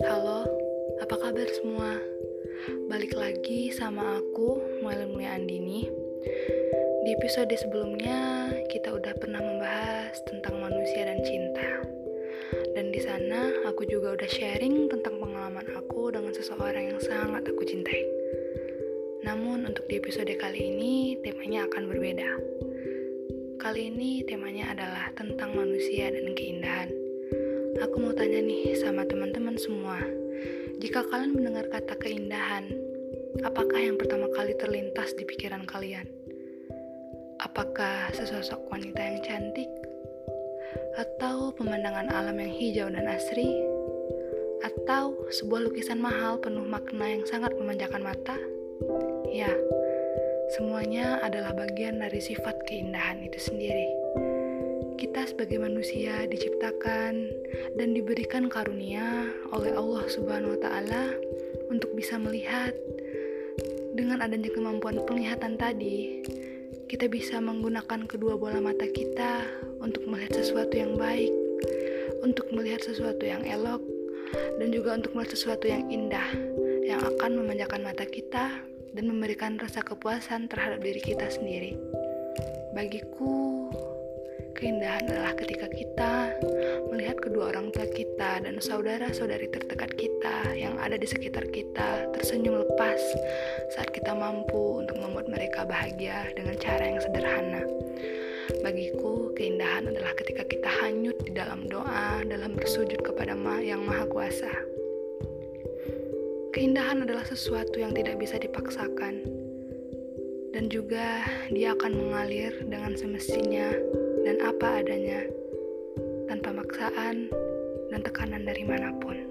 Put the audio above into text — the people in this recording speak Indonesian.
Halo, apa kabar semua? Balik lagi sama aku, Mulia Mulia Andini. Di episode sebelumnya, kita udah pernah membahas tentang manusia dan cinta. Dan di sana, aku juga udah sharing tentang pengalaman aku dengan seseorang yang sangat aku cintai. Namun, untuk di episode kali ini, temanya akan berbeda. Kali ini temanya adalah tentang manusia dan keindahan. Aku mau tanya nih sama teman-teman semua. Jika kalian mendengar kata keindahan, apakah yang pertama kali terlintas di pikiran kalian? Apakah sesosok wanita yang cantik? Atau pemandangan alam yang hijau dan asri? Atau sebuah lukisan mahal penuh makna yang sangat memanjakan mata? Ya, semuanya adalah bagian dari sifat keindahan itu sendiri. Kita sebagai manusia diciptakan dan diberikan karunia oleh Allah Subhanahu wa taala untuk bisa melihat dengan adanya kemampuan penglihatan tadi, kita bisa menggunakan kedua bola mata kita untuk melihat sesuatu yang baik, untuk melihat sesuatu yang elok, dan juga untuk melihat sesuatu yang indah yang akan memanjakan mata kita dan memberikan rasa kepuasan terhadap diri kita sendiri. Bagiku, Keindahan adalah ketika kita melihat kedua orang tua kita dan saudara-saudari terdekat kita yang ada di sekitar kita tersenyum lepas saat kita mampu untuk membuat mereka bahagia dengan cara yang sederhana. Bagiku, keindahan adalah ketika kita hanyut di dalam doa, dalam bersujud kepada Ma yang Maha Kuasa. Keindahan adalah sesuatu yang tidak bisa dipaksakan, dan juga dia akan mengalir dengan semestinya dan apa adanya, tanpa maksaan dan tekanan dari mana pun.